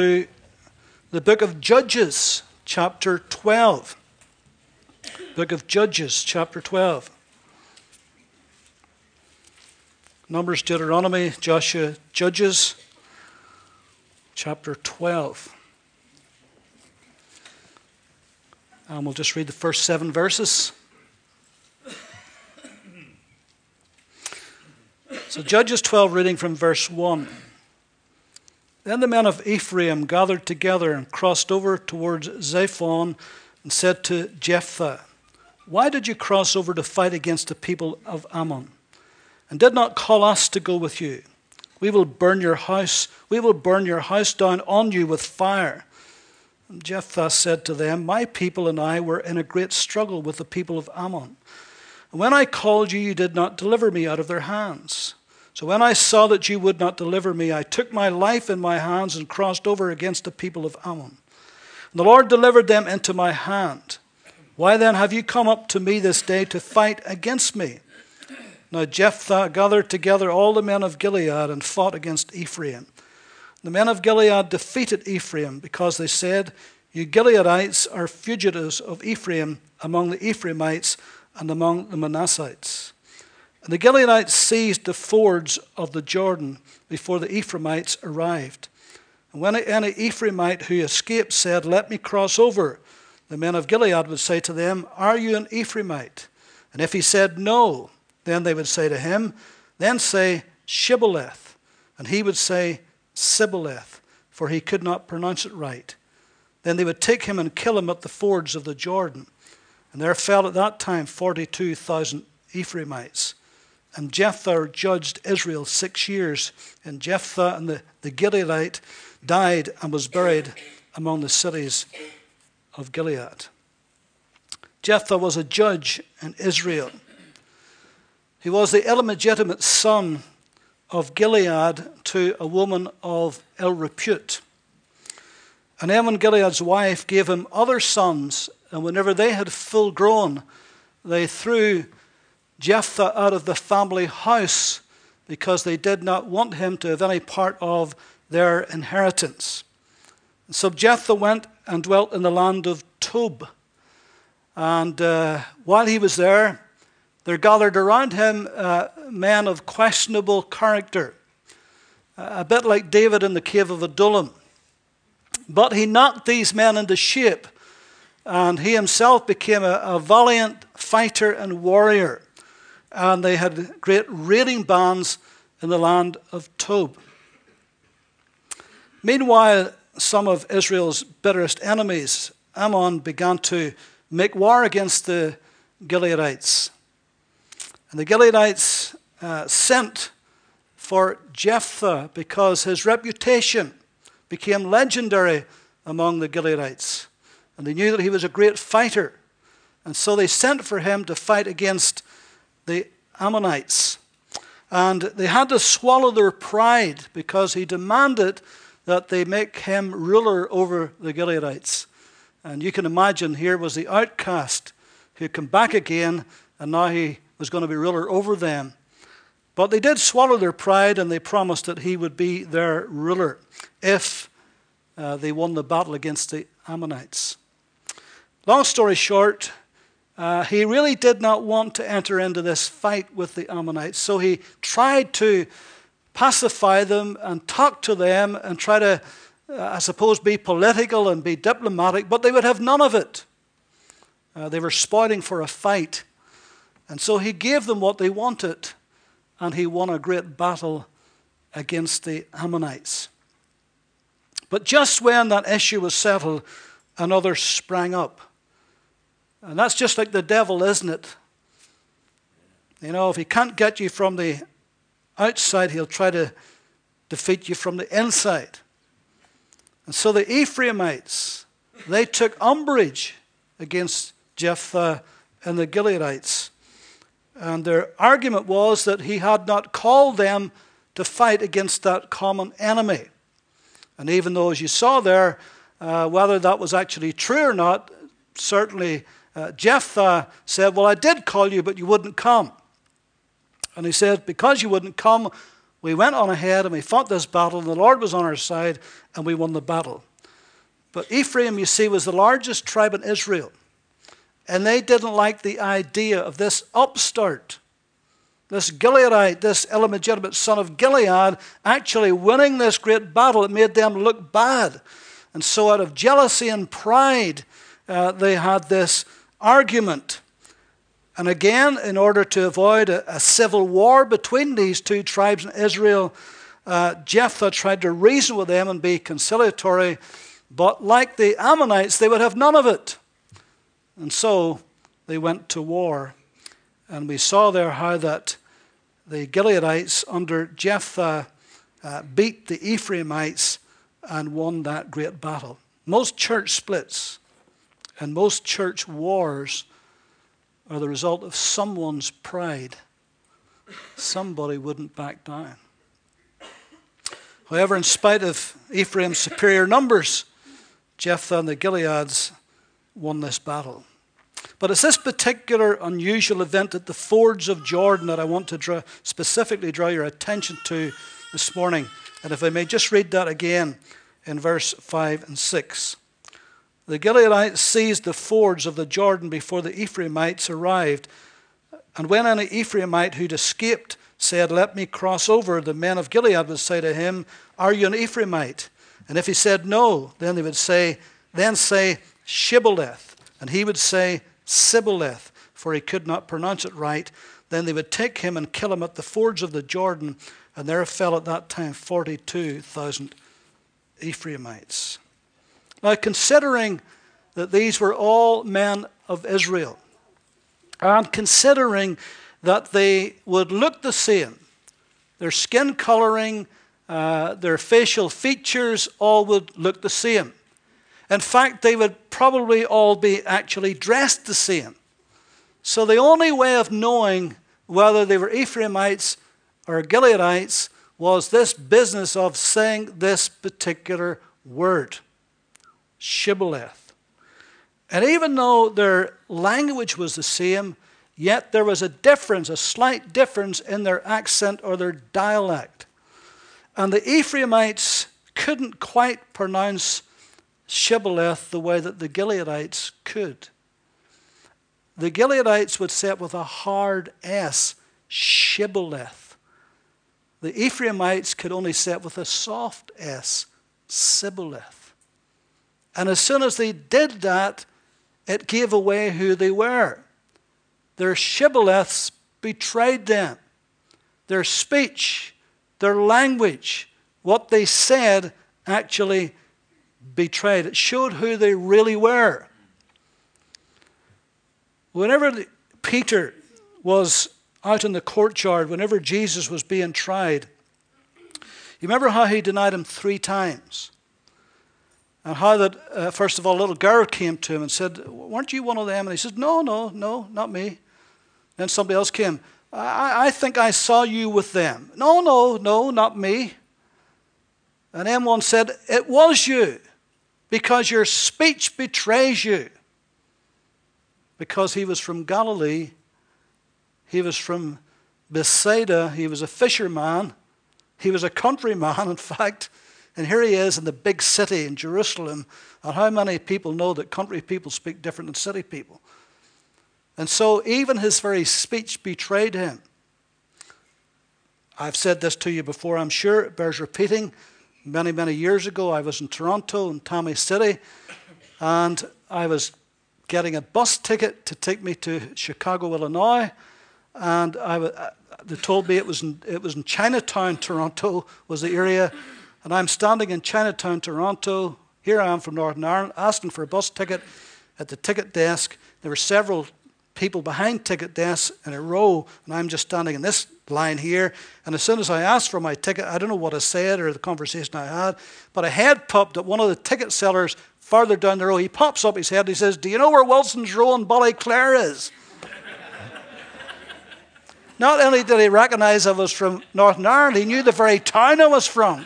to the book of Judges, chapter 12. Book of Judges, chapter 12. Numbers, Deuteronomy, Joshua, Judges, chapter 12. And we'll just read the first seven verses. So, Judges 12, reading from verse 1. Then the men of Ephraim gathered together and crossed over towards Zaphon and said to Jephthah, Why did you cross over to fight against the people of Ammon? And did not call us to go with you? We will burn your house, we will burn your house down on you with fire. And Jephthah said to them, My people and I were in a great struggle with the people of Ammon. And when I called you, you did not deliver me out of their hands. So when I saw that you would not deliver me, I took my life in my hands and crossed over against the people of Ammon. And the Lord delivered them into my hand. Why then have you come up to me this day to fight against me? Now Jephthah gathered together all the men of Gilead and fought against Ephraim. The men of Gilead defeated Ephraim because they said, You Gileadites are fugitives of Ephraim among the Ephraimites and among the Manassites. And the Gileadites seized the fords of the Jordan before the Ephraimites arrived. And when any Ephraimite who escaped said, Let me cross over, the men of Gilead would say to them, Are you an Ephraimite? And if he said, No, then they would say to him, Then say, Shibboleth. And he would say, Sibboleth, for he could not pronounce it right. Then they would take him and kill him at the fords of the Jordan. And there fell at that time 42,000 Ephraimites. And Jephthah judged Israel six years. And Jephthah and the, the Gileadite died and was buried among the cities of Gilead. Jephthah was a judge in Israel. He was the illegitimate son of Gilead to a woman of ill repute. And Ammon Gilead's wife gave him other sons, and whenever they had full grown, they threw Jephthah out of the family house because they did not want him to have any part of their inheritance. So Jephthah went and dwelt in the land of Tob. And uh, while he was there, there gathered around him uh, men of questionable character, a bit like David in the cave of Adullam. But he knocked these men into shape, and he himself became a, a valiant fighter and warrior and they had great raiding bands in the land of Tob. Meanwhile, some of Israel's bitterest enemies, Ammon, began to make war against the Gileadites. And the Gileadites uh, sent for Jephthah because his reputation became legendary among the Gileadites. And they knew that he was a great fighter. And so they sent for him to fight against the Ammonites. And they had to swallow their pride because he demanded that they make him ruler over the Gileadites. And you can imagine here was the outcast who had come back again, and now he was going to be ruler over them. But they did swallow their pride, and they promised that he would be their ruler if uh, they won the battle against the Ammonites. Long story short, uh, he really did not want to enter into this fight with the Ammonites, so he tried to pacify them and talk to them and try to, uh, I suppose, be political and be diplomatic, but they would have none of it. Uh, they were spoiling for a fight. And so he gave them what they wanted, and he won a great battle against the Ammonites. But just when that issue was settled, another sprang up. And that's just like the devil, isn't it? You know, if he can't get you from the outside, he'll try to defeat you from the inside. And so the Ephraimites, they took umbrage against Jephthah and the Gileadites. And their argument was that he had not called them to fight against that common enemy. And even though, as you saw there, uh, whether that was actually true or not, certainly uh, Jephthah said, Well, I did call you, but you wouldn't come. And he said, Because you wouldn't come, We went on ahead and we fought this battle, and the Lord was on our side, and we won the battle. But Ephraim, you see, was the largest tribe in Israel. And they didn't like the idea of this upstart, this Gileadite, this illegitimate son of Gilead, actually winning this great battle. It made them look bad. And so, out of jealousy and pride, uh, they had this argument. And again, in order to avoid a, a civil war between these two tribes in Israel, uh, Jephthah tried to reason with them and be conciliatory. But like the Ammonites, they would have none of it. And so they went to war. And we saw there how that the Gileadites under Jephthah uh, beat the Ephraimites and won that great battle. Most church splits and most church wars are the result of someone's pride. Somebody wouldn't back down. However, in spite of Ephraim's superior numbers, Jephthah and the Gileads won this battle. But it's this particular unusual event at the fords of Jordan that I want to draw, specifically draw your attention to this morning. And if I may just read that again in verse 5 and 6. The Gileadites seized the fords of the Jordan before the Ephraimites arrived. And when an Ephraimite who'd escaped said, Let me cross over, the men of Gilead would say to him, Are you an Ephraimite? And if he said no, then they would say, Then say Shibboleth. And he would say Sibboleth, for he could not pronounce it right. Then they would take him and kill him at the fords of the Jordan, and there fell at that time 42,000 Ephraimites. Now, considering that these were all men of Israel, and considering that they would look the same, their skin coloring, uh, their facial features all would look the same. In fact, they would probably all be actually dressed the same. So the only way of knowing whether they were Ephraimites or Gileadites was this business of saying this particular word. Shibboleth. And even though their language was the same, yet there was a difference, a slight difference in their accent or their dialect. And the Ephraimites couldn't quite pronounce Shibboleth the way that the Gileadites could. The Gileadites would say it with a hard S, Shibboleth. The Ephraimites could only say it with a soft S, Sibboleth. And as soon as they did that, it gave away who they were. Their shibboleths betrayed them. Their speech, their language, what they said actually betrayed. It showed who they really were. Whenever Peter was out in the courtyard, whenever Jesus was being tried, you remember how he denied him three times? And how that, uh, first of all, a little girl came to him and said, Weren't you one of them? And he said, No, no, no, not me. Then somebody else came, I, I think I saw you with them. No, no, no, not me. And then one said, It was you, because your speech betrays you. Because he was from Galilee, he was from Bethsaida, he was a fisherman, he was a countryman, in fact. And here he is in the big city in Jerusalem. And how many people know that country people speak different than city people? And so even his very speech betrayed him. I've said this to you before, I'm sure it bears repeating. Many, many years ago, I was in Toronto, in Tammy City, and I was getting a bus ticket to take me to Chicago, Illinois. And I, uh, they told me it was in, it was in Chinatown, Toronto was the area and I'm standing in Chinatown, Toronto. Here I am from Northern Ireland, asking for a bus ticket at the ticket desk. There were several people behind ticket desks in a row, and I'm just standing in this line here. And as soon as I asked for my ticket, I don't know what I said or the conversation I had, but a head popped up. One of the ticket sellers farther down the row, he pops up his head and he says, Do you know where Wilson's Row in Ballyclare is? Not only did he recognize I was from Northern Ireland, he knew the very town I was from.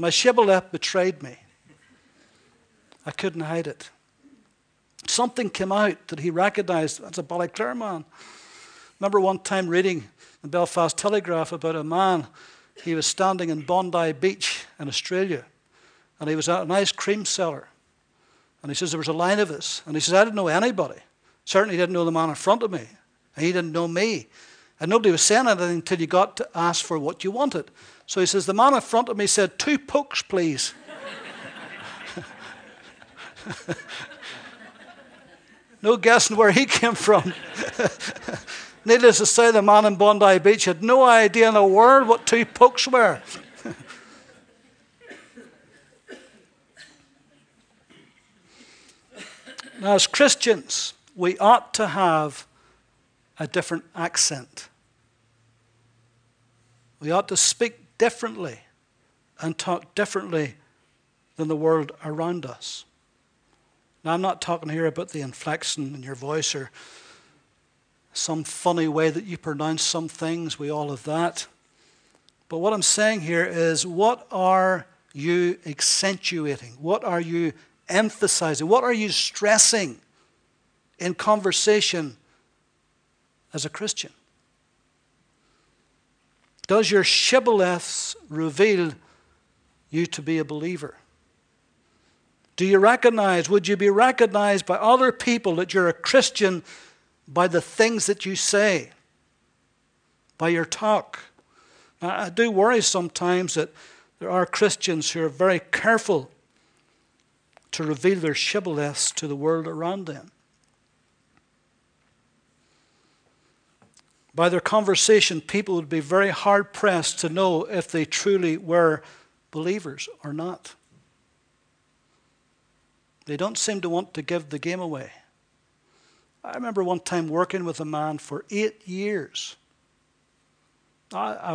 My shibboleth betrayed me. I couldn't hide it. Something came out that he recognized. That's a Ballyclare man. remember one time reading the Belfast Telegraph about a man. He was standing in Bondi Beach in Australia, and he was at an ice cream seller. And he says there was a line of us. And he says, I didn't know anybody. Certainly didn't know the man in front of me. And he didn't know me. And nobody was saying anything until you got to ask for what you wanted. So he says, The man in front of me said, Two pokes, please. no guessing where he came from. Needless to say, the man in Bondi Beach had no idea in the world what two pokes were. now, as Christians, we ought to have a different accent. We ought to speak differently and talk differently than the world around us. Now, I'm not talking here about the inflection in your voice or some funny way that you pronounce some things. We all have that. But what I'm saying here is what are you accentuating? What are you emphasizing? What are you stressing in conversation as a Christian? Does your shibboleths reveal you to be a believer? Do you recognize, would you be recognized by other people that you're a Christian by the things that you say, by your talk? Now, I do worry sometimes that there are Christians who are very careful to reveal their shibboleths to the world around them. By their conversation, people would be very hard pressed to know if they truly were believers or not. They don't seem to want to give the game away. I remember one time working with a man for eight years. I, I,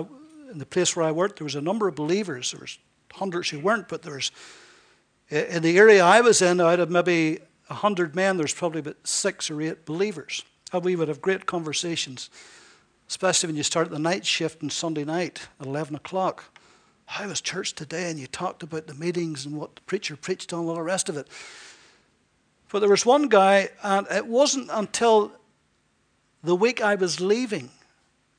in the place where I worked, there was a number of believers. There was hundreds who weren't, but there was in the area I was in, out of maybe hundred men, there's probably about six or eight believers. And we would have great conversations, especially when you start the night shift on Sunday night at eleven o'clock. How was church today? And you talked about the meetings and what the preacher preached on, all the rest of it. But there was one guy, and it wasn't until the week I was leaving,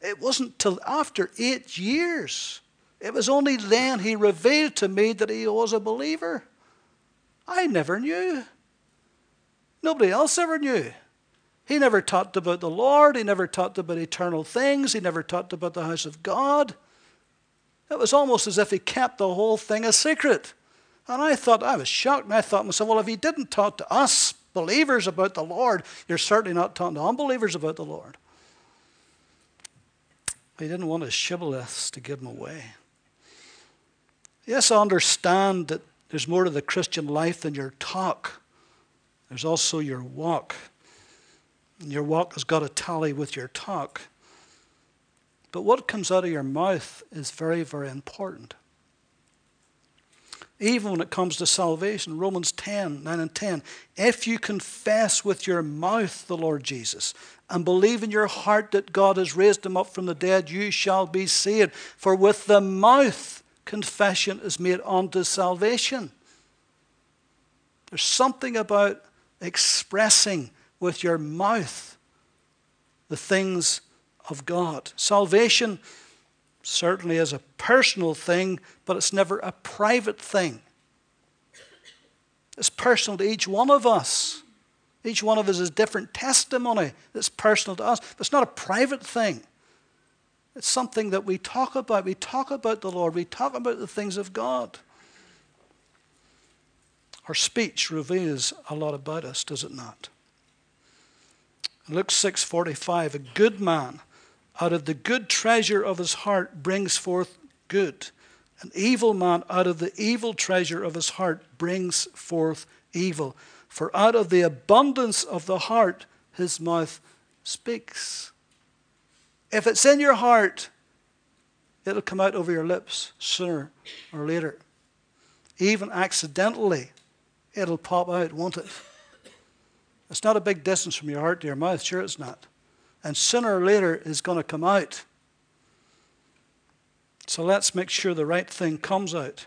it wasn't till after eight years, it was only then he revealed to me that he was a believer. I never knew. Nobody else ever knew. He never talked about the Lord. He never talked about eternal things. He never talked about the house of God. It was almost as if he kept the whole thing a secret. And I thought, I was shocked. And I thought to myself, well, if he didn't talk to us believers about the Lord, you're certainly not talking to unbelievers about the Lord. He didn't want his shibboleths to give him away. Yes, I understand that there's more to the Christian life than your talk. There's also your walk. Your walk has got to tally with your talk. But what comes out of your mouth is very, very important. Even when it comes to salvation, Romans 10, 9 and 10. If you confess with your mouth the Lord Jesus and believe in your heart that God has raised him up from the dead, you shall be saved. For with the mouth confession is made unto salvation. There's something about expressing with your mouth the things of God. Salvation certainly is a personal thing, but it's never a private thing. It's personal to each one of us. Each one of us has different testimony that's personal to us, but it's not a private thing. It's something that we talk about. We talk about the Lord, we talk about the things of God. Our speech reveals a lot about us, does it not? Luke 6:45 a good man out of the good treasure of his heart brings forth good. An evil man out of the evil treasure of his heart brings forth evil. For out of the abundance of the heart his mouth speaks. If it's in your heart, it'll come out over your lips sooner or later. Even accidentally, it'll pop out, won't it? It's not a big distance from your heart to your mouth, sure it's not. And sooner or later, it's going to come out. So let's make sure the right thing comes out.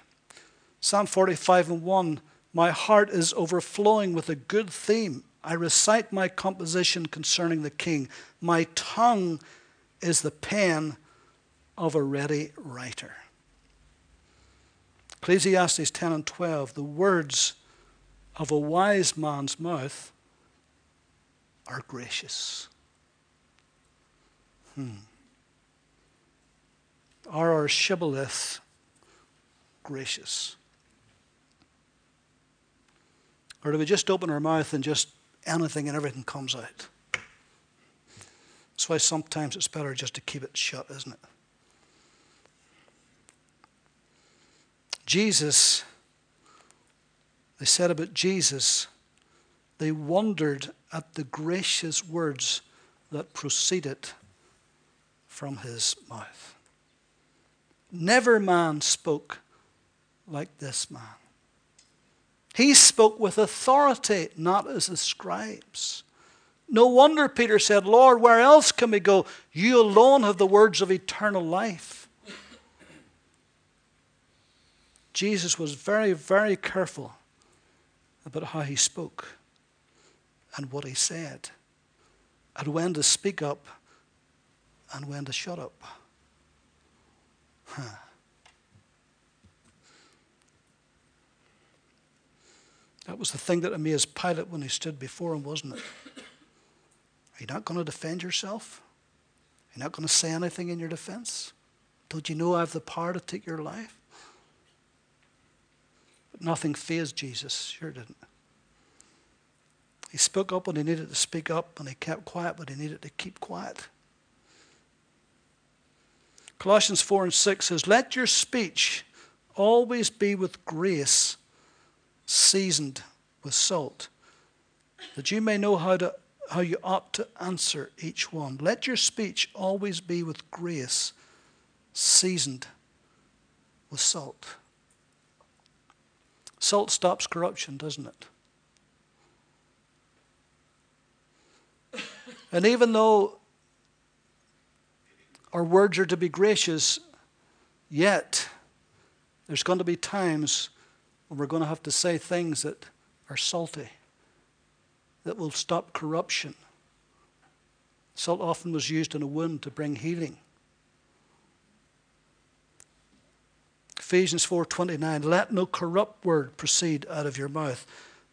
Psalm 45 and 1 My heart is overflowing with a good theme I recite my composition concerning the king. My tongue is the pen of a ready writer. Ecclesiastes 10 and 12 the words of a wise man's mouth are gracious. Hmm. Are our shibboleth gracious? Or do we just open our mouth and just anything and everything comes out? That's why sometimes it's better just to keep it shut, isn't it? Jesus, they said about Jesus, they wondered at the gracious words that proceeded from his mouth. Never man spoke like this man. He spoke with authority, not as the scribes. No wonder Peter said, Lord, where else can we go? You alone have the words of eternal life. Jesus was very, very careful about how he spoke and what he said, and when to speak up and when to shut up. Huh. That was the thing that amazed Pilate when he stood before him, wasn't it? Are you not going to defend yourself? Are You're not going to say anything in your defense? Don't you know I have the power to take your life? But nothing fazed Jesus, sure didn't. He spoke up when he needed to speak up, and he kept quiet when he needed to keep quiet. Colossians 4 and 6 says, Let your speech always be with grace, seasoned with salt, that you may know how, to, how you ought to answer each one. Let your speech always be with grace, seasoned with salt. Salt stops corruption, doesn't it? And even though our words are to be gracious, yet there's going to be times when we're going to have to say things that are salty, that will stop corruption. Salt often was used in a wound to bring healing. Ephesians 4:29 Let no corrupt word proceed out of your mouth,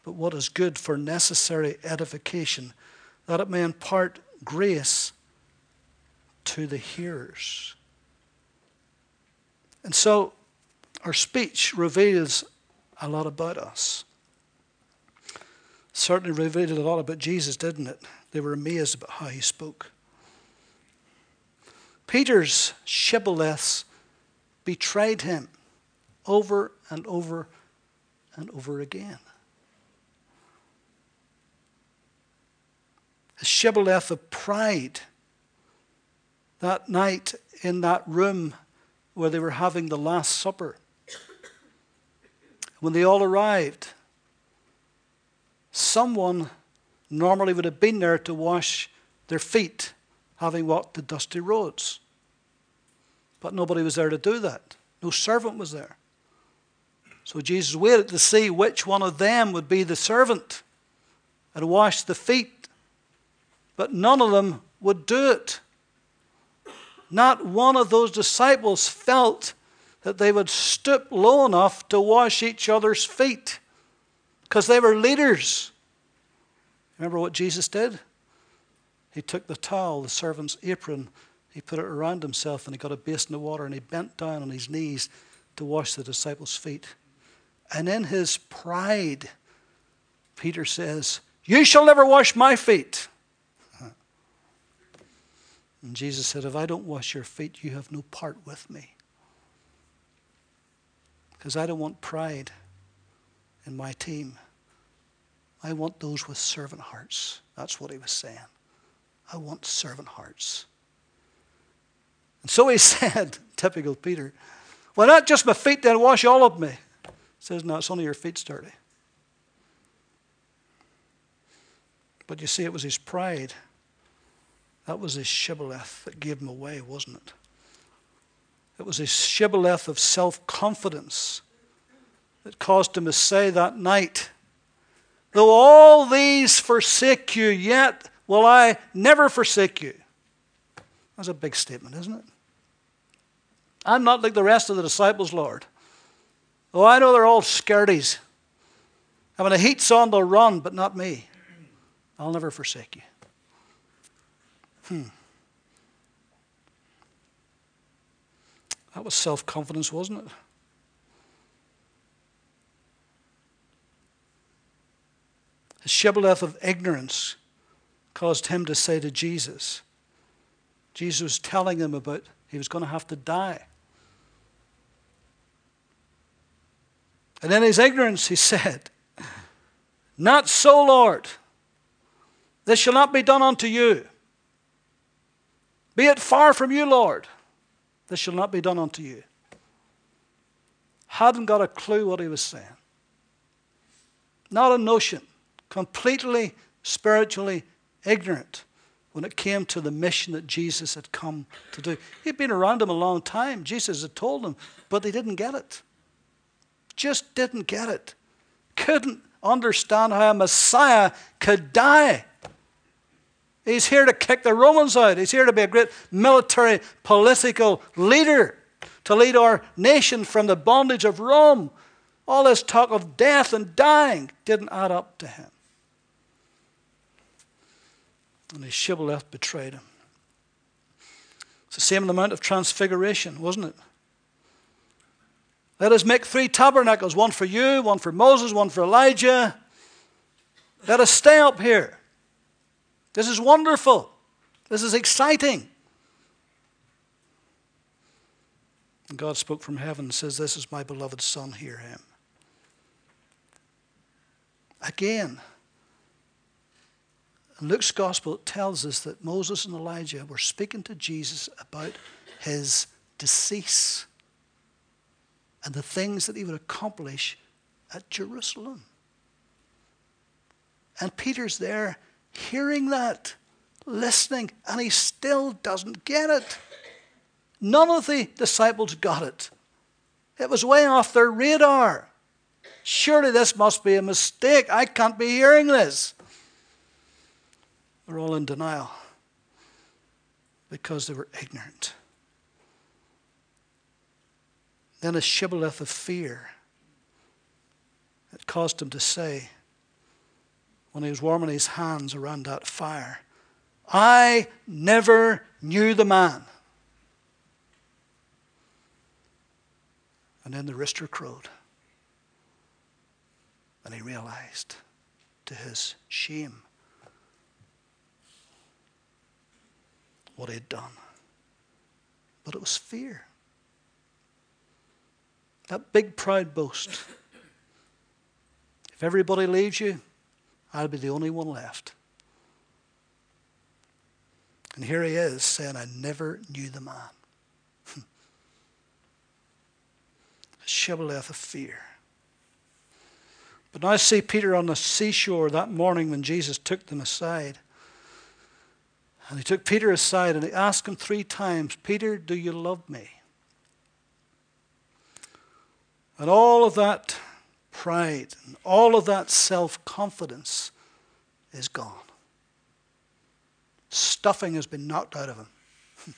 but what is good for necessary edification, that it may impart grace to the hearers. And so our speech reveals a lot about us. Certainly revealed a lot about Jesus, didn't it? They were amazed about how he spoke. Peter's shibboleths betrayed him over and over and over again. A shibboleth of pride that night in that room where they were having the Last Supper. When they all arrived, someone normally would have been there to wash their feet, having walked the dusty roads. But nobody was there to do that. No servant was there. So Jesus waited to see which one of them would be the servant and wash the feet. But none of them would do it. Not one of those disciples felt that they would stoop low enough to wash each other's feet because they were leaders. Remember what Jesus did? He took the towel, the servant's apron, he put it around himself and he got a basin of water and he bent down on his knees to wash the disciples' feet. And in his pride, Peter says, You shall never wash my feet. And Jesus said, If I don't wash your feet, you have no part with me. Because I don't want pride in my team. I want those with servant hearts. That's what he was saying. I want servant hearts. And so he said, typical Peter, Why not just my feet, then wash all of me? He says, No, it's only your feet dirty. But you see, it was his pride that was his shibboleth that gave him away, wasn't it? It was his shibboleth of self confidence that caused him to say that night Though all these forsake you, yet will I never forsake you. That's a big statement, isn't it? I'm not like the rest of the disciples, Lord. Oh, I know they're all scaredies. And when the heat's on, they'll run, but not me. I'll never forsake you. Hmm. That was self confidence, wasn't it? The shibboleth of ignorance caused him to say to Jesus, Jesus was telling him about he was going to have to die. And in his ignorance, he said, Not so, Lord. This shall not be done unto you. Be it far from you, Lord. This shall not be done unto you. Hadn't got a clue what he was saying. Not a notion completely spiritually ignorant when it came to the mission that Jesus had come to do. He'd been around them a long time. Jesus had told them, but they didn't get it. Just didn't get it. Couldn't understand how a Messiah could die. He's here to kick the Romans out. He's here to be a great military, political leader, to lead our nation from the bondage of Rome. All this talk of death and dying didn't add up to him. And his shibboleth betrayed him. It's the same amount of Transfiguration, wasn't it? Let us make three tabernacles one for you, one for Moses, one for Elijah. Let us stay up here. This is wonderful. This is exciting. And God spoke from heaven and says, This is my beloved Son, hear him. Again, Luke's gospel, tells us that Moses and Elijah were speaking to Jesus about his decease and the things that he would accomplish at Jerusalem. And Peter's there hearing that, listening, and he still doesn't get it. None of the disciples got it. It was way off their radar. Surely this must be a mistake. I can't be hearing this. They're all in denial because they were ignorant. Then a shibboleth of fear that caused him to say, when he was warming his hands around that fire, I never knew the man. And then the rooster crowed. And he realized to his shame what he had done. But it was fear. That big proud boast. If everybody leaves you, I'll be the only one left. And here he is saying, I never knew the man. a shibboleth of fear. But now I see Peter on the seashore that morning when Jesus took them aside. And he took Peter aside and he asked him three times, Peter, do you love me? And all of that pride and all of that self confidence is gone. Stuffing has been knocked out of him.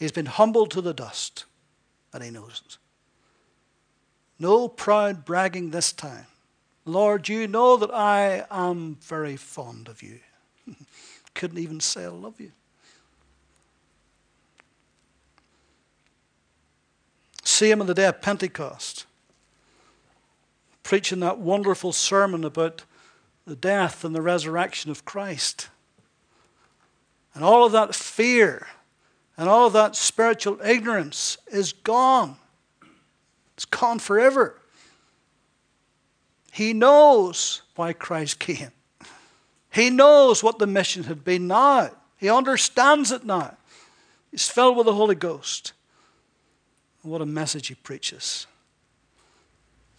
He's been humbled to the dust, and he knows it. No proud bragging this time. Lord, you know that I am very fond of you. Couldn't even say I love you. See him on the day of Pentecost, preaching that wonderful sermon about the death and the resurrection of Christ. And all of that fear and all of that spiritual ignorance is gone. It's gone forever. He knows why Christ came. He knows what the mission had been now. He understands it now. He's filled with the Holy Ghost. what a message he preaches.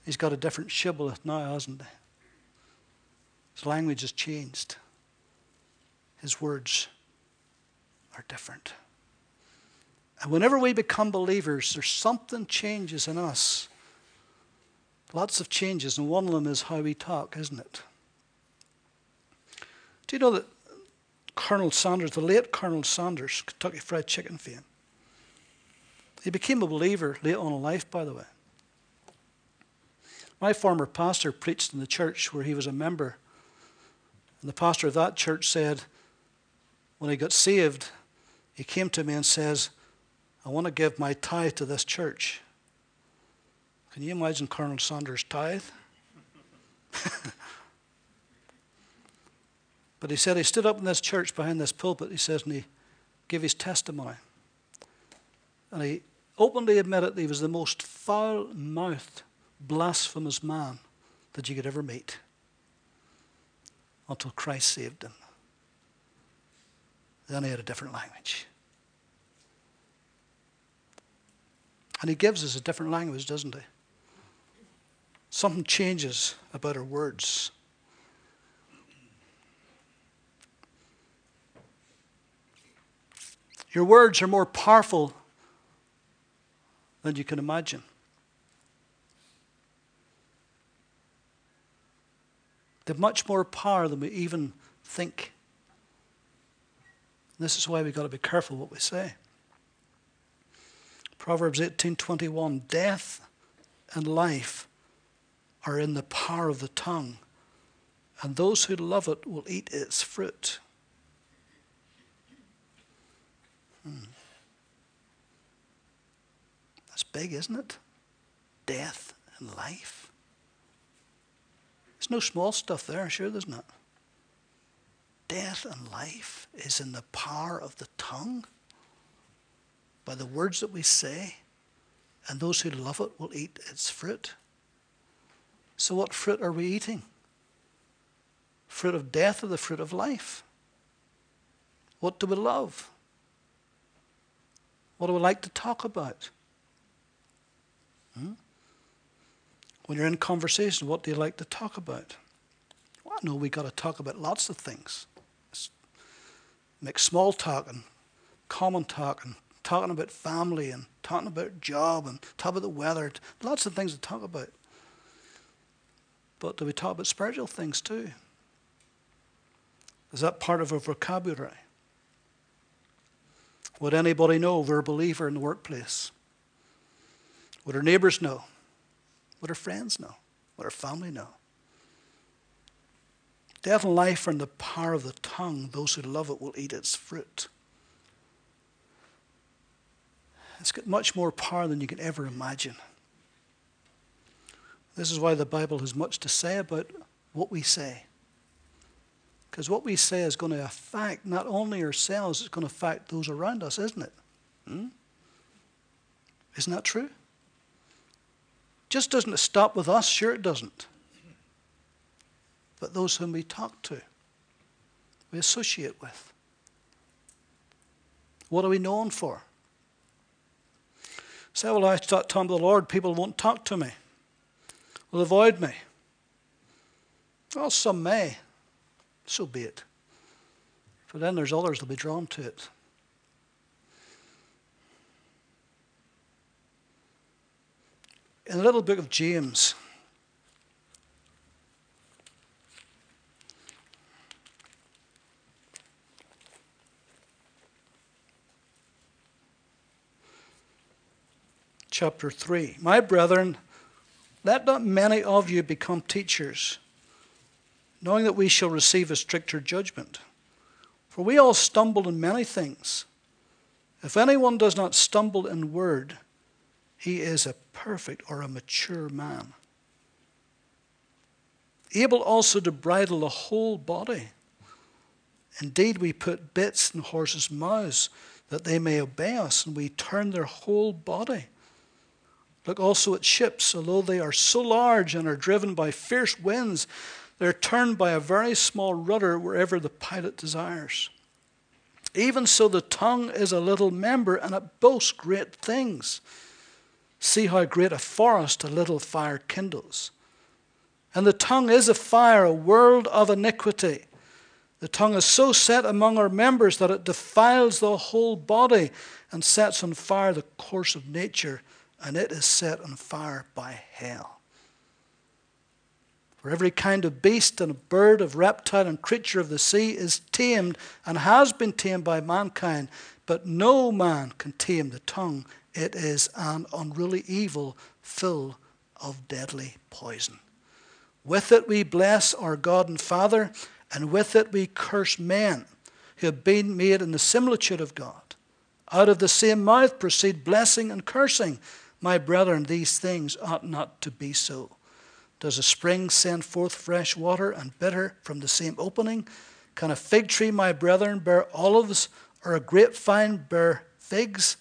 He's got a different shibboleth now, hasn't he? His language has changed. His words are different. And whenever we become believers, there's something changes in us. Lots of changes, and one of them is how we talk, isn't it? Do you know that Colonel Sanders, the late Colonel Sanders, Kentucky Fried Chicken fame, he became a believer late on in life, by the way. My former pastor preached in the church where he was a member. And the pastor of that church said, when he got saved, he came to me and says, I want to give my tithe to this church. Can you imagine Colonel Sanders' tithe? but he said he stood up in this church behind this pulpit, he says, and he gave his testimony. And he openly admitted that he was the most foul mouthed, blasphemous man that you could ever meet until Christ saved him. Then he had a different language. And he gives us a different language, doesn't he? Something changes about our words. Your words are more powerful than you can imagine. They have much more power than we even think. This is why we've got to be careful what we say. Proverbs 18:21 Death and life are in the power of the tongue, and those who love it will eat its fruit. Hmm. That's big, isn't it? Death and life. There's no small stuff there, sure there's not. Death and life is in the power of the tongue, by the words that we say, and those who love it will eat its fruit. So, what fruit are we eating? Fruit of death or the fruit of life? What do we love? What do we like to talk about? Hmm? When you're in conversation, what do you like to talk about? Well, I know we've got to talk about lots of things. Make small talk and common talk and talking about family and talking about job and talk about the weather. Lots of things to talk about. But do we talk about spiritual things too? Is that part of our vocabulary? Would anybody know we're a believer in the workplace? Would our neighbors know? Would our friends know? Would our family know? Death and life are in the power of the tongue. Those who love it will eat its fruit. It's got much more power than you can ever imagine. This is why the Bible has much to say about what we say. Because what we say is going to affect not only ourselves, it's going to affect those around us, isn't it? Hmm? Isn't that true? Just doesn't stop with us? Sure, it doesn't. But those whom we talk to, we associate with. What are we known for? Say, well, I start talking to the Lord, people won't talk to me will avoid me. Well, some may. So be it. But then there's others that will be drawn to it. In the little book of James, chapter 3. My brethren, let not many of you become teachers, knowing that we shall receive a stricter judgment. For we all stumble in many things. If anyone does not stumble in word, he is a perfect or a mature man. Able also to bridle the whole body. Indeed, we put bits in horses' mouths that they may obey us, and we turn their whole body. Look also at ships, although they are so large and are driven by fierce winds, they're turned by a very small rudder wherever the pilot desires. Even so, the tongue is a little member and it boasts great things. See how great a forest a little fire kindles. And the tongue is a fire, a world of iniquity. The tongue is so set among our members that it defiles the whole body and sets on fire the course of nature and it is set on fire by hell. For every kind of beast and of bird, of reptile and creature of the sea is tamed and has been tamed by mankind, but no man can tame the tongue. It is an unruly evil full of deadly poison. With it we bless our God and Father, and with it we curse men who have been made in the similitude of God. Out of the same mouth proceed blessing and cursing. My brethren, these things ought not to be so. Does a spring send forth fresh water and bitter from the same opening? Can a fig tree, my brethren, bear olives, or a grapevine bear figs?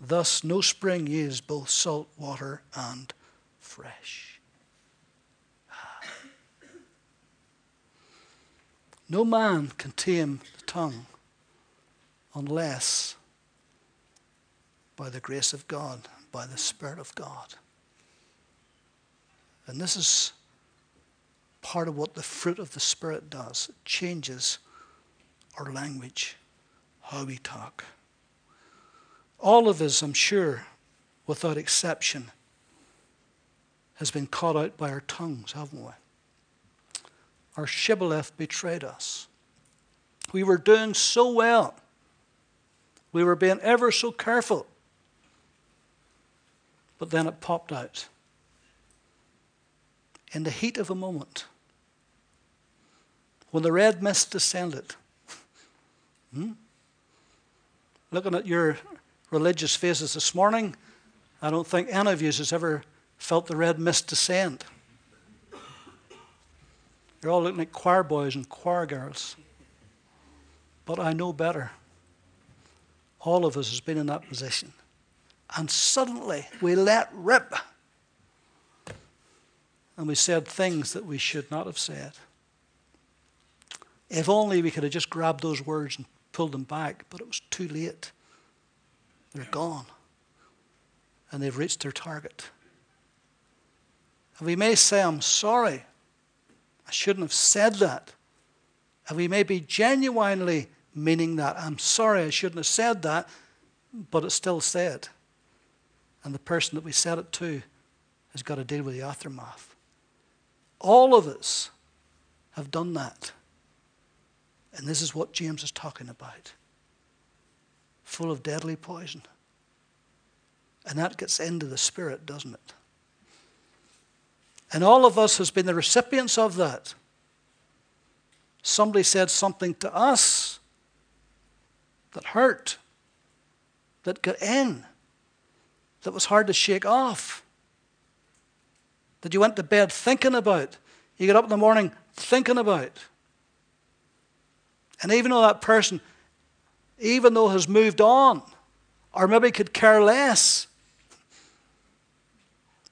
Thus no spring yields both salt water and fresh. Ah. No man can tame the tongue unless by the grace of God, by the Spirit of God. And this is part of what the fruit of the Spirit does. It changes our language, how we talk. All of us, I'm sure, without exception, has been caught out by our tongues, haven't we? Our shibboleth betrayed us. We were doing so well. We were being ever so careful. But then it popped out in the heat of a moment, when the red mist descended, hmm? looking at your religious faces this morning, I don't think any of you has ever felt the red mist descend. You're all looking like choir boys and choir girls. But I know better. All of us has been in that position. And suddenly we let rip and we said things that we should not have said. If only we could have just grabbed those words and pulled them back, but it was too late. They're gone. And they've reached their target. And we may say, I'm sorry. I shouldn't have said that. And we may be genuinely meaning that. I'm sorry I shouldn't have said that, but it's still said. And the person that we said it to has got to deal with the aftermath. All of us have done that. And this is what James is talking about full of deadly poison. And that gets into the spirit, doesn't it? And all of us has been the recipients of that. Somebody said something to us that hurt, that got in, that was hard to shake off that you went to bed thinking about. You get up in the morning thinking about. And even though that person, even though has moved on, or maybe could care less,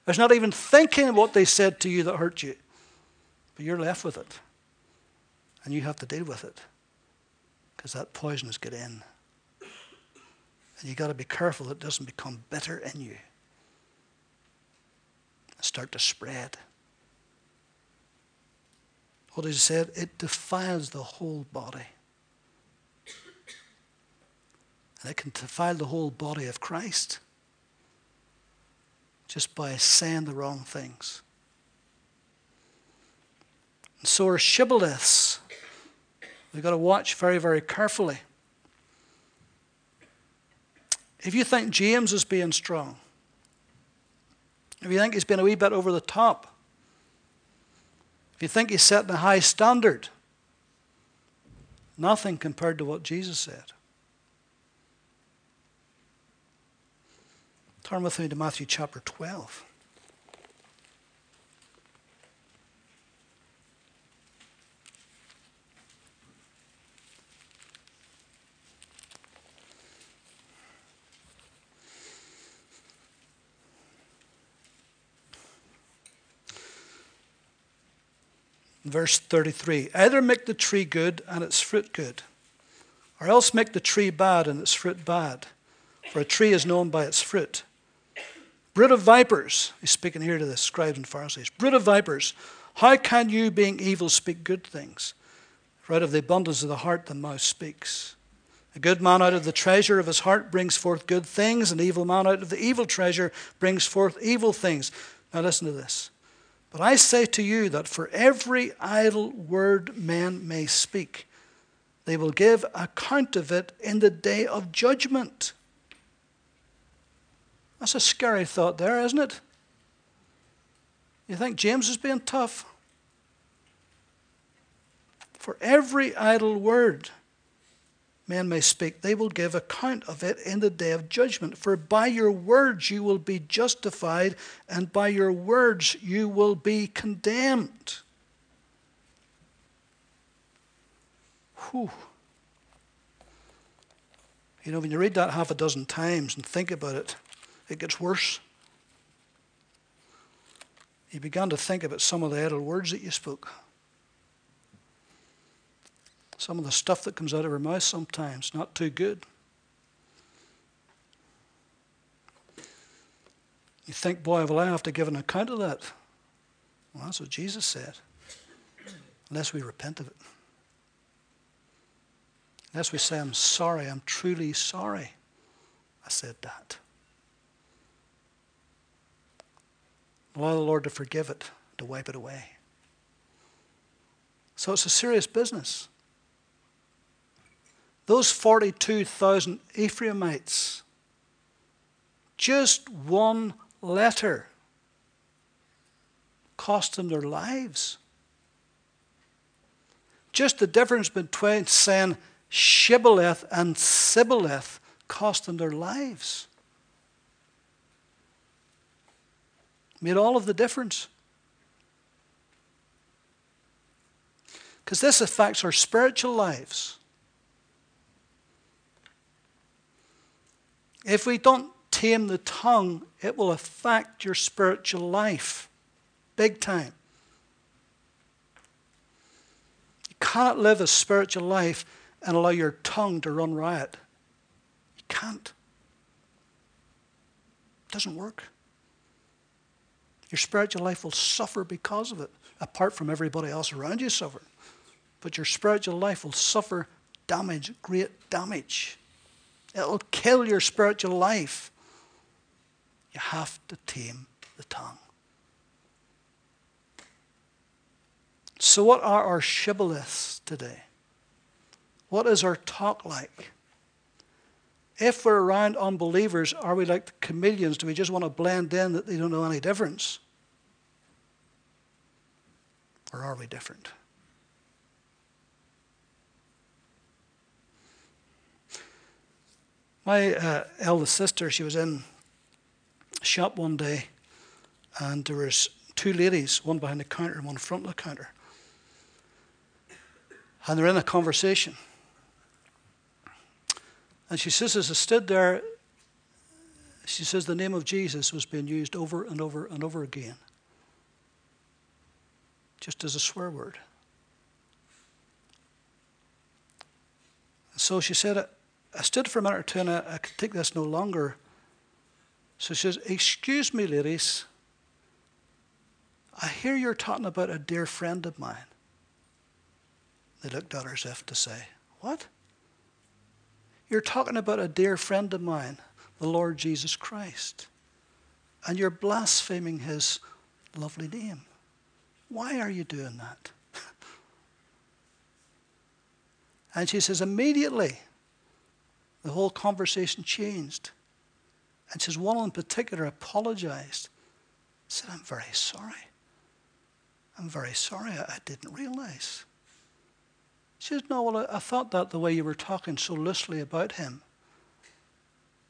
there's not even thinking what they said to you that hurt you. But you're left with it. And you have to deal with it. Because that poison has got in. And you've got to be careful it doesn't become bitter in you and start to spread. What he said, it defiles the whole body. And it can defile the whole body of Christ just by saying the wrong things. And so are shibboleths. We've got to watch very, very carefully. If you think James is being strong, if you think he's been a wee bit over the top, if you think he's setting a high standard, nothing compared to what Jesus said. Turn with me to Matthew chapter 12. verse 33 either make the tree good and its fruit good, or else make the tree bad and its fruit bad. For a tree is known by its fruit. Brood of vipers, he's speaking here to the scribes and Pharisees. Brood of vipers, how can you, being evil, speak good things? For out of the abundance of the heart the mouth speaks. A good man out of the treasure of his heart brings forth good things, an evil man out of the evil treasure brings forth evil things. Now listen to this. But I say to you that for every idle word men may speak, they will give account of it in the day of judgment. That's a scary thought there, isn't it? You think James is being tough? For every idle word men may speak, they will give account of it in the day of judgment. For by your words you will be justified, and by your words you will be condemned. Whew. You know, when you read that half a dozen times and think about it, it gets worse. You began to think about some of the idle words that you spoke. Some of the stuff that comes out of our mouth sometimes, not too good. You think, boy, will I have to give an account of that? Well, that's what Jesus said. Unless we repent of it. Unless we say, I'm sorry, I'm truly sorry I said that. Allow the Lord to forgive it, to wipe it away. So it's a serious business. Those 42,000 Ephraimites, just one letter cost them their lives. Just the difference between saying Shibboleth and Sibboleth cost them their lives. Made all of the difference. Because this affects our spiritual lives. If we don't tame the tongue, it will affect your spiritual life big time. You cannot live a spiritual life and allow your tongue to run riot. You can't. It doesn't work. Your spiritual life will suffer because of it, apart from everybody else around you suffering. But your spiritual life will suffer damage, great damage. It'll kill your spiritual life. You have to tame the tongue. So, what are our shibboleths today? What is our talk like? If we're around unbelievers, are we like the chameleons? Do we just want to blend in that they don't know any difference? Or are we different? My uh, eldest sister, she was in shop one day, and there was two ladies, one behind the counter and one front of the counter. And they're in a conversation. And she says, as I stood there, she says the name of Jesus was being used over and over and over again, just as a swear word. So she said, I stood for a minute or two and I, I could take this no longer. So she says, Excuse me, ladies. I hear you're talking about a dear friend of mine. They looked at her as if to say, What? You're talking about a dear friend of mine, the Lord Jesus Christ. And you're blaspheming his lovely name. Why are you doing that? and she says, Immediately, the whole conversation changed. And she says, one in particular apologized. Said, I'm very sorry. I'm very sorry. I, I didn't realize. She says, No, well, I, I thought that the way you were talking so loosely about him.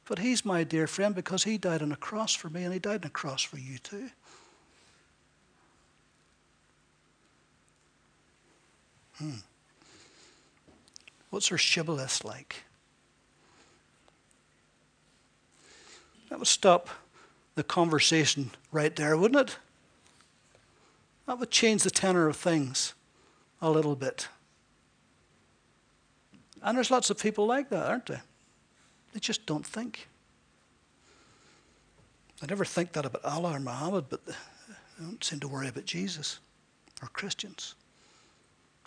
But he's my dear friend because he died on a cross for me and he died on a cross for you too. Hmm. What's her shibboleth like? That would stop the conversation right there, wouldn't it? That would change the tenor of things a little bit. And there's lots of people like that, aren't there? They just don't think. They never think that about Allah or Muhammad, but they don't seem to worry about Jesus or Christians.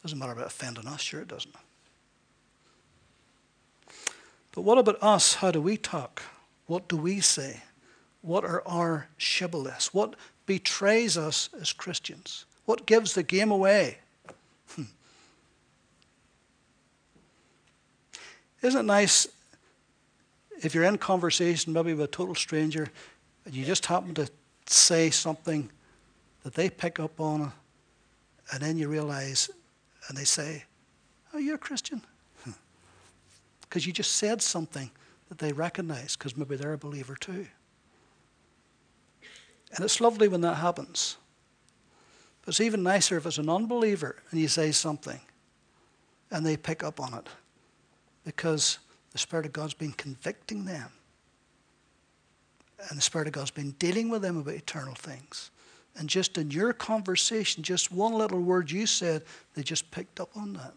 Doesn't matter about offending us, sure it doesn't. But what about us? How do we talk? What do we say? What are our shibboleths? What betrays us as Christians? What gives the game away? Hmm. Isn't it nice if you're in conversation, maybe with a total stranger, and you just happen to say something that they pick up on, and then you realize, and they say, Oh, you're a Christian? Because you just said something that they recognize, because maybe they're a believer too. And it's lovely when that happens. But it's even nicer if it's an unbeliever and you say something and they pick up on it because the Spirit of God's been convicting them. And the Spirit of God's been dealing with them about eternal things. And just in your conversation, just one little word you said, they just picked up on that.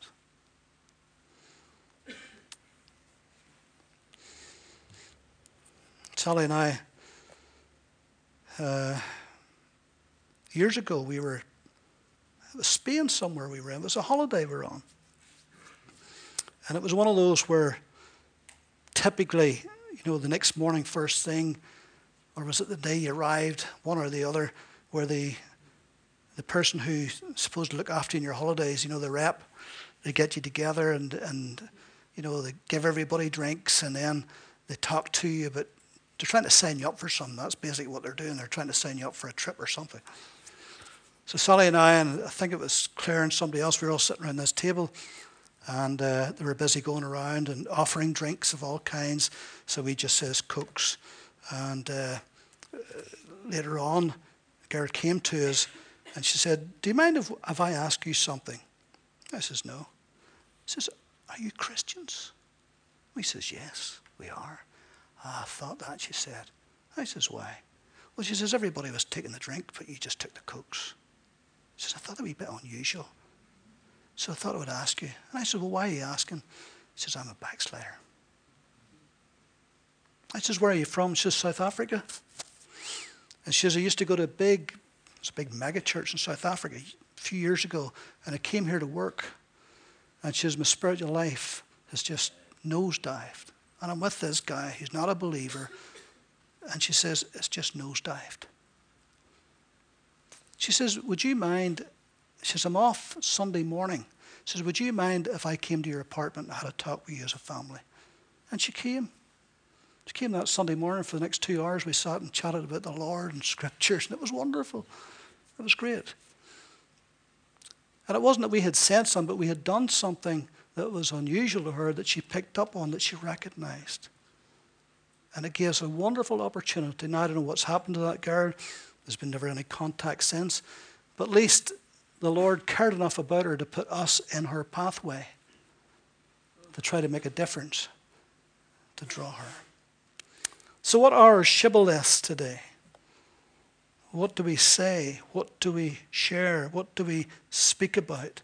Sally and I, uh, years ago, we were, it was Spain somewhere we were in. It was a holiday we were on. And it was one of those where typically, you know, the next morning, first thing, or was it the day you arrived, one or the other, where the the person who's supposed to look after you in your holidays, you know, the rep, they get you together and and you know they give everybody drinks and then they talk to you, but they're trying to sign you up for something. That's basically what they're doing. They're trying to sign you up for a trip or something. So Sally and I, and I think it was Claire and somebody else, we were all sitting around this table, and uh, they were busy going around and offering drinks of all kinds. So we just says Cokes. And uh, later on, Garrett came to us and she said, Do you mind if, if I ask you something? I says, No. She says, Are you Christians? We says, Yes, we are. Ah, I thought that, she said. I says, Why? Well, she says, Everybody was taking the drink, but you just took the cokes. She says, I thought that would be a bit unusual. So I thought I would ask you. And I said, Well, why are you asking? She says, I'm a backslider. I says, Where are you from? She says, South Africa. And she says, I used to go to a big, it's a big mega church in South Africa a few years ago, and I came here to work. And she says, My spiritual life has just nosedived. And I'm with this guy, he's not a believer. And she says, It's just nosedived. She says, Would you mind? She says, I'm off Sunday morning. She says, Would you mind if I came to your apartment and had a talk with you as a family? And she came. She came that Sunday morning for the next two hours. We sat and chatted about the Lord and scriptures, and it was wonderful. It was great. And it wasn't that we had said something, but we had done something that was unusual to her that she picked up on, that she recognized. And it gave us a wonderful opportunity. Now, I don't know what's happened to that girl. There's been never any contact since. But at least the Lord cared enough about her to put us in her pathway to try to make a difference, to draw her. So, what are our shibboleths today? What do we say? What do we share? What do we speak about?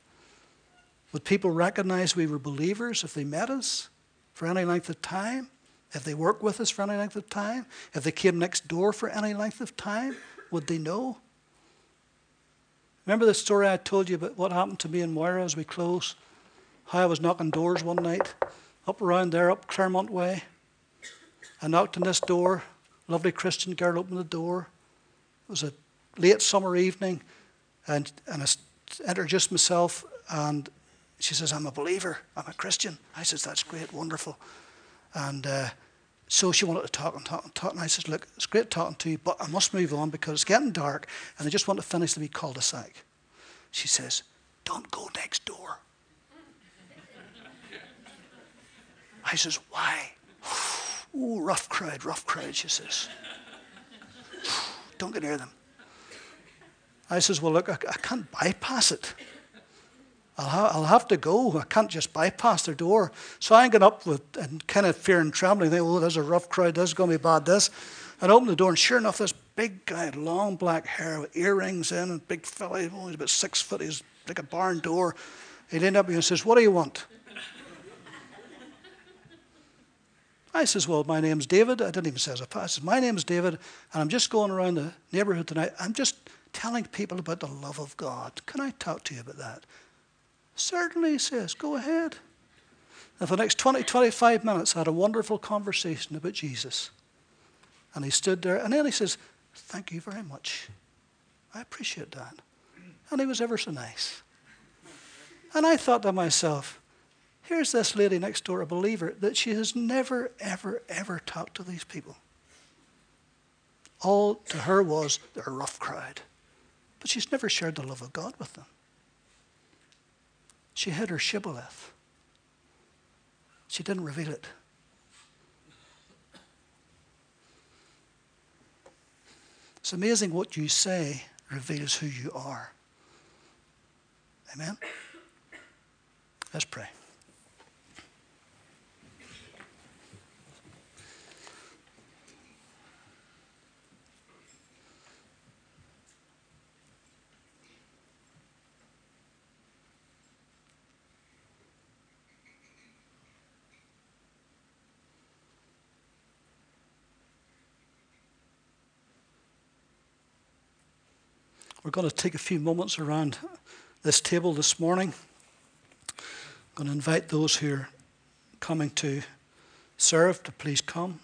Would people recognize we were believers if they met us for any length of time? If they worked with us for any length of time? If they came next door for any length of time? Would they know? Remember the story I told you about what happened to me in Moira as we close? How I was knocking doors one night, up around there, up Claremont Way. I knocked on this door. Lovely Christian girl opened the door. It was a late summer evening, and, and I introduced myself, and she says, I'm a believer. I'm a Christian. I says, that's great, wonderful. And uh, so she wanted to talk and talk and talk. And I says, look, it's great talking to you, but I must move on because it's getting dark and I just want to finish the wee cul-de-sac. She says, don't go next door. I says, why? Ooh, rough crowd, rough crowd, she says. Don't get near them. I says, well, look, I, I can't bypass it. I'll, ha- I'll have to go. I can't just bypass their door. So I get up with and kind of fear and trembling, think, oh, there's a rough crowd. This is going to be bad. This. And I open the door, and sure enough, this big guy had long black hair with earrings in, and big fella, he's about six foot. He's like a barn door. He leaned up and says, "What do you want?" I says, Well, my name's David. I didn't even say it. I says, My name's David, and I'm just going around the neighborhood tonight. I'm just telling people about the love of God. Can I talk to you about that? Certainly, he says, Go ahead. And for the next 20, 25 minutes, I had a wonderful conversation about Jesus. And he stood there, and then he says, Thank you very much. I appreciate that. And he was ever so nice. And I thought to myself, here's this lady next door, a believer, that she has never, ever, ever talked to these people. All to her was they're a rough crowd. But she's never shared the love of God with them. She hid her shibboleth. She didn't reveal it. It's amazing what you say reveals who you are. Amen? Let's pray. We're going to take a few moments around this table this morning. I'm going to invite those who are coming to serve to please come.